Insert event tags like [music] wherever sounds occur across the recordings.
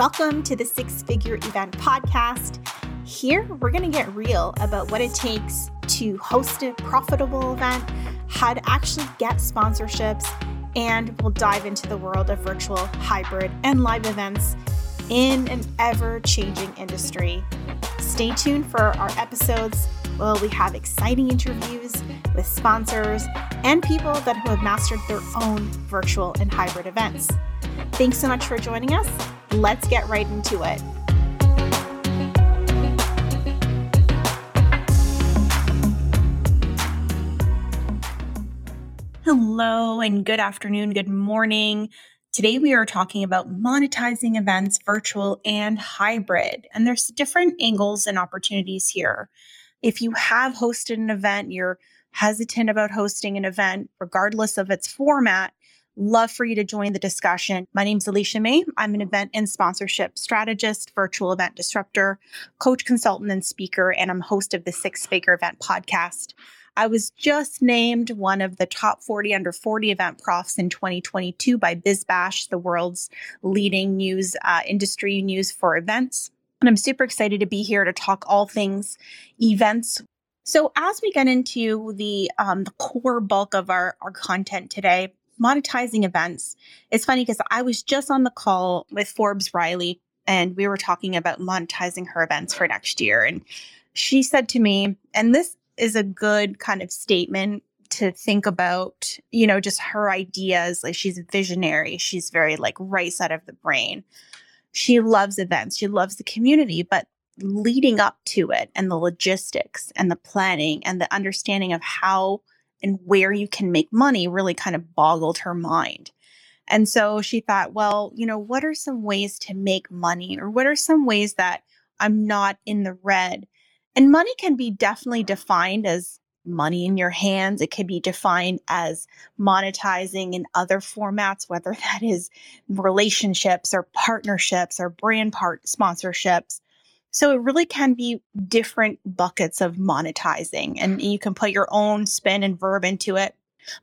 Welcome to the Six Figure Event Podcast. Here, we're going to get real about what it takes to host a profitable event, how to actually get sponsorships, and we'll dive into the world of virtual, hybrid, and live events in an ever changing industry. Stay tuned for our episodes where we have exciting interviews with sponsors and people that have mastered their own virtual and hybrid events. Thanks so much for joining us. Let's get right into it. Hello, and good afternoon, good morning. Today, we are talking about monetizing events, virtual and hybrid. And there's different angles and opportunities here. If you have hosted an event, you're hesitant about hosting an event, regardless of its format, love for you to join the discussion. My name is Alecia May. I'm an event and sponsorship strategist, virtual event disruptor, coach, consultant, and speaker, and I'm host of the Six Figure Event podcast. I was just named one of the top 40 under 40 event profs in 2022 by BizBash, the world's leading news uh, industry news for events. And I'm super excited to be here to talk all things events. So, as we get into the, um, the core bulk of our, our content today, monetizing events, it's funny because I was just on the call with Forbes Riley and we were talking about monetizing her events for next year. And she said to me, and this is a good kind of statement to think about, you know, just her ideas. Like she's visionary. She's very like right side of the brain. She loves events. She loves the community, but leading up to it and the logistics and the planning and the understanding of how and where you can make money really kind of boggled her mind. And so she thought, well, you know, what are some ways to make money or what are some ways that I'm not in the red and money can be definitely defined as money in your hands. It can be defined as monetizing in other formats, whether [laughs] that is relationships or partnerships or brand part sponsorships. So it really can be different buckets of monetizing, and you can put your own spin and verb into it.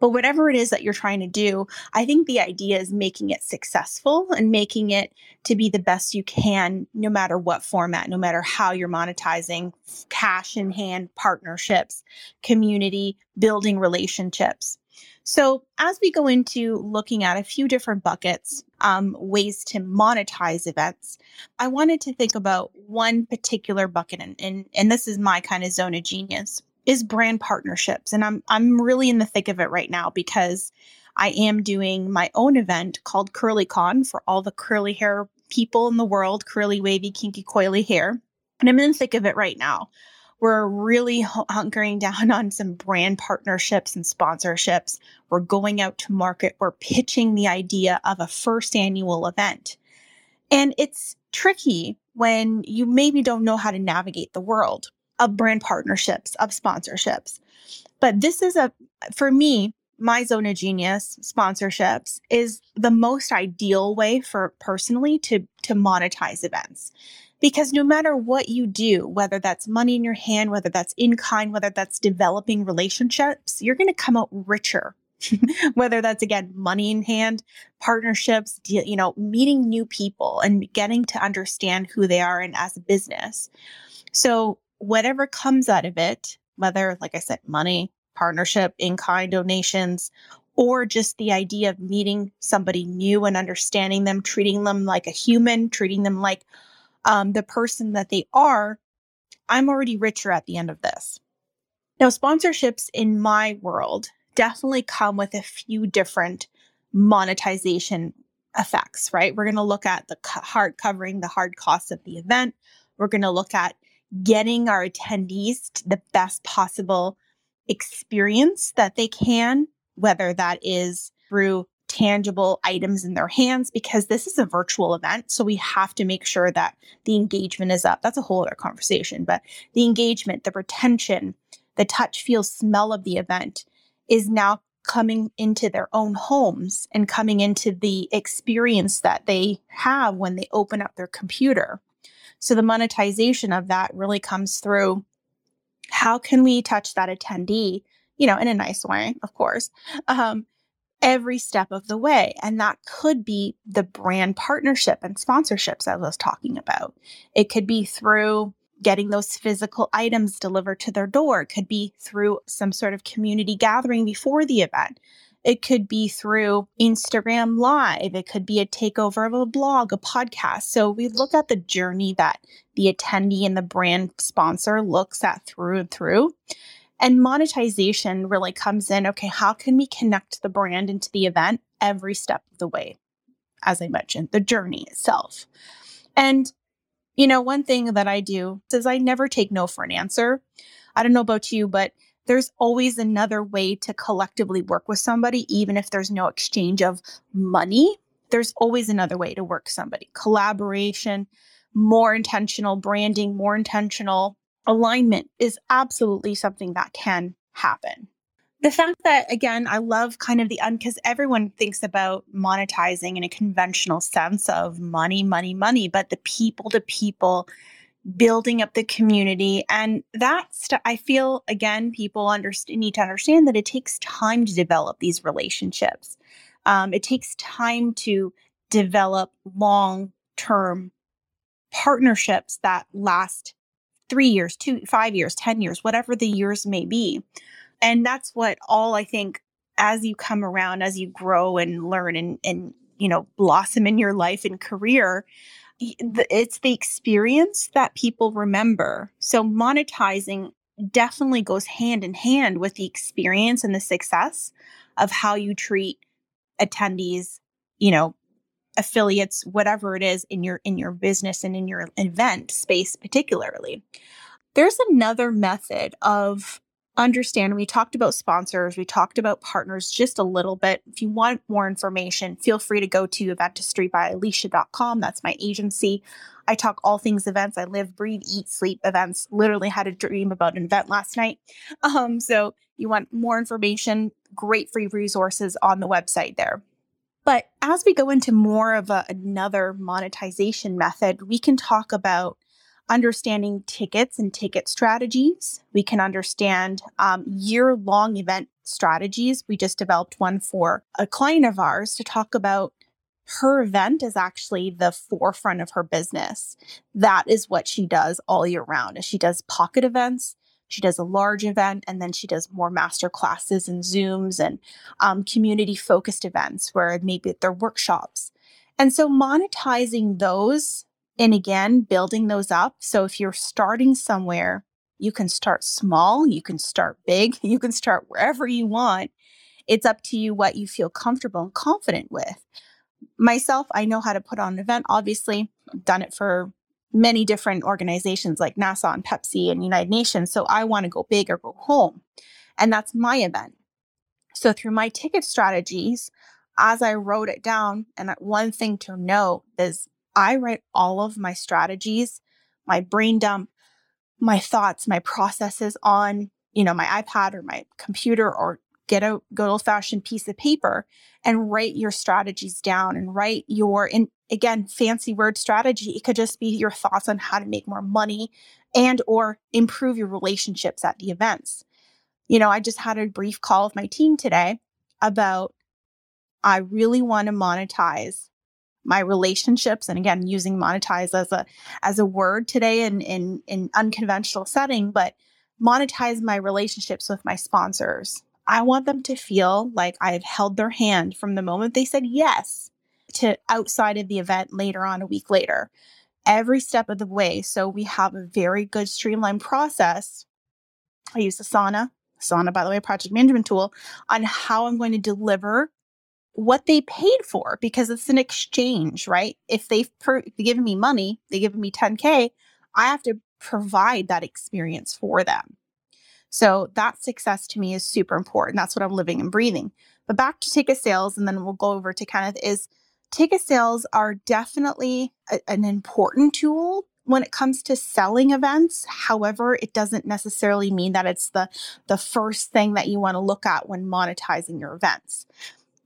But whatever it is that you're trying to do, I think the idea is making it successful and making it to be the best you can, no matter what format, no matter how you're monetizing cash in hand, partnerships, community, building relationships. So, as we go into looking at a few different buckets, um, ways to monetize events, I wanted to think about one particular bucket, and, and, and this is my kind of zone of genius is brand partnerships. And I'm I'm really in the thick of it right now because I am doing my own event called CurlyCon for all the curly hair people in the world, curly, wavy, kinky, coily hair. And I'm in the thick of it right now. We're really hunkering down [laughs] on some brand partnerships and sponsorships. We're going out to market. We're pitching the idea of a first annual event. And it's tricky when you maybe don't know how to navigate the world of brand partnerships, of sponsorships. But this is a, for me, my zone of genius sponsorships is the most ideal way for personally to to monetize events because no matter what you do whether that's money in your hand whether that's in kind whether that's developing relationships you're going to come out richer. [laughs] Whether that's again money in hand partnerships you know meeting new people and getting to understand who they are and as a business. So whatever comes out of it, whether, like I said, money, partnership, in kind donations, or just the idea of meeting somebody new and understanding them, treating them like a human, treating them like um, the person that they are, I'm already richer at the end of this. Now, sponsorships in my world definitely come with a few different monetization effects, right? We're going to look at the hard covering the hard costs of the event. We're going to look at getting our attendees the best possible experience that they can, whether that is through tangible items in their hands, because this is a virtual event. So we have to make sure that the engagement is up. That's a whole other conversation, but the engagement, the retention, the touch, feel, smell of the event is now coming into their own homes and coming into the experience that they have when they open up their computer. So the monetization of that really comes through how can we touch that attendee, you know, in a nice way, of course, um, every step of the way. And that could be the brand partnership and sponsorships I was talking about. It could be through getting those physical items delivered to their door. It could be through some sort of community gathering before the event. It could be through Instagram Live. It could be a takeover of a blog, a podcast. So we look at the journey that the attendee and the brand sponsor looks at through and through. And monetization really comes in okay, how can we connect the brand into the event every step of the way? As I mentioned, the journey itself. And you know, one thing that I do is I never take no for an answer. I don't know about you, but there's always another way to collectively work with somebody, even if there's no exchange of money. There's always another way to work somebody. Collaboration, more intentional branding, more intentional alignment is absolutely something that can happen. The fact that, again, I love kind of the, un because everyone thinks about monetizing in a conventional sense of money, money, money, but the people to people building up the community. And that's, I feel, again, people understand, need to understand that it takes time to develop these relationships. Um, it takes time to develop long term partnerships that last three years, two, five years, 10 years, whatever the years may be. And that's what all I think as you come around, as you grow and learn and, and, you know, blossom in your life and career, it's the experience that people remember. So monetizing definitely goes hand in hand with the experience and the success of how you treat attendees, you know, affiliates, whatever it is in your in your business and in your event space particularly. There's another method of understand we talked about sponsors we talked about partners just a little bit. If you want more information feel free to go to eventistry.com that's my agency. I talk all things events i live breathe eat sleep events. Literally had a dream about an event last night. Um, so you want more information great free resources on the website there but as we go into more of a, another monetization method we can talk about understanding tickets and ticket strategies. We can understand um, year long event strategies. We just developed one for a client of ours to talk about her event is actually the forefront of her business. That is what she does all year round. She does pocket events, she does a large event, and then she does more master classes and Zooms and um, community focused events where maybe they're workshops. And so monetizing those and again, building those up. So if you're starting somewhere, you can start small, you can start big, [laughs] you can start wherever you want. It's up to you what you feel comfortable and confident with. Myself, I know how to put on an event. Obviously, I've done it for many different organizations like NASA and Pepsi and United Nations. So I want to go big or go home. And that's my event. So through my ticket strategies, as I wrote it down, and one thing to note is I write all of my strategies, my brain dump, my thoughts, my processes on, you know, my iPad or my computer or get a good old fashioned piece of paper and write your strategies down and write your and again fancy word strategy. It could just be your thoughts on how to make more money and or improve your relationships at the events. You know i just had a brief call with my team today about i really want to monetize my relationships and again using monetize as a as a word today in in in unconventional setting but monetize my relationships with my sponsors i want them to feel like i've held their hand from the moment they said yes to outside of the event later on a week later every step of the way so we have a very good streamlined process i use Asana Asana by the way project management tool on how i'm going to deliver what they paid for because it's an exchange, right? If they've per- given me money, they've given me 10K, I have to provide that experience for them. So that success to me is super important. That's what I'm living and breathing. But back to ticket sales, and then we'll go over to Kenneth is ticket sales are definitely a, an important tool when it comes to selling events however it doesn't necessarily mean that it's the the first thing that you want to look at when monetizing your events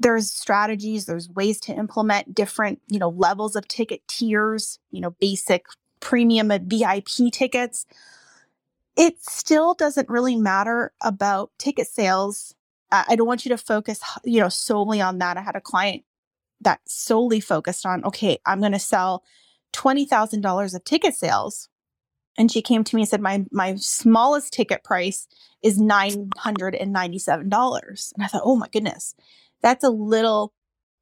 there's strategies there's ways to implement different you know levels of ticket tiers you know basic premium vip tickets it still doesn't really matter about ticket sales I don't want you to focus, you know, solely on that. I had a client that solely focused on, okay, I'm going to sell $20,000 of ticket sales. And she came to me and said, my, my smallest ticket price is $997. And I thought, oh my goodness, that's a little,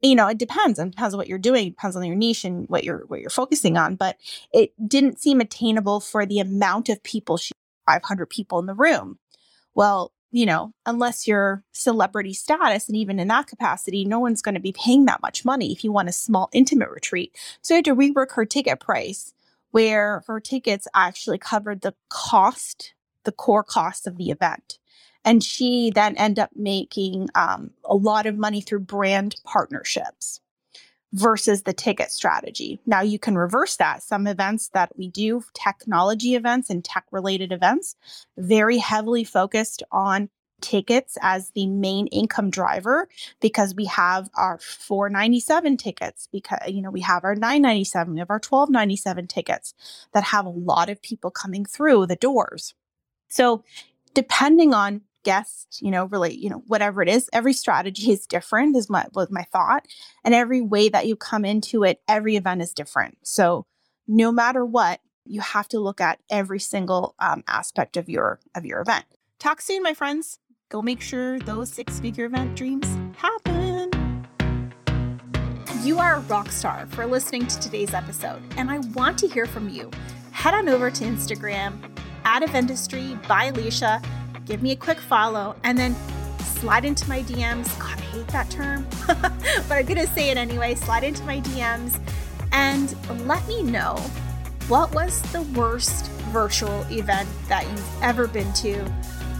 you know, it depends. It depends on what you're doing, it depends on your niche and what you're, what you're focusing on. But it didn't seem attainable for the amount of people she 500 people in the room. Well, you know, unless you're celebrity status, and even in that capacity, no one's going to be paying that much money if you want a small, intimate retreat. So I had to rework her ticket price, where her tickets actually covered the cost, the core cost of the event. And she then ended up making um, a lot of money through brand partnerships versus the ticket strategy. Now you can reverse that. Some events that we do, technology events and tech related events, very heavily focused on tickets as the main income driver because we have our 497 tickets because you know we have our 997 we have our 1297 tickets that have a lot of people coming through the doors so depending on guest, you know, really, you know, whatever it is, every strategy [laughs] is different, is my was my thought. And every way that you come into it, every event is different. So no matter what, you have to look at every single um, aspect of your of your event. Talk soon, my friends. Go make sure those six-figure event dreams happen. You are a rock star for listening to today's episode, and I want to hear from you. Head on over to Instagram at Eventistry by Alecia give me a quick follow, and then slide into my DMs. God, I hate that term, [laughs] but I'm going to say it anyway. Slide into my DMs and let me know what was the worst virtual event that you've ever been to.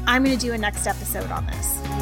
I'm going to do a next episode on this.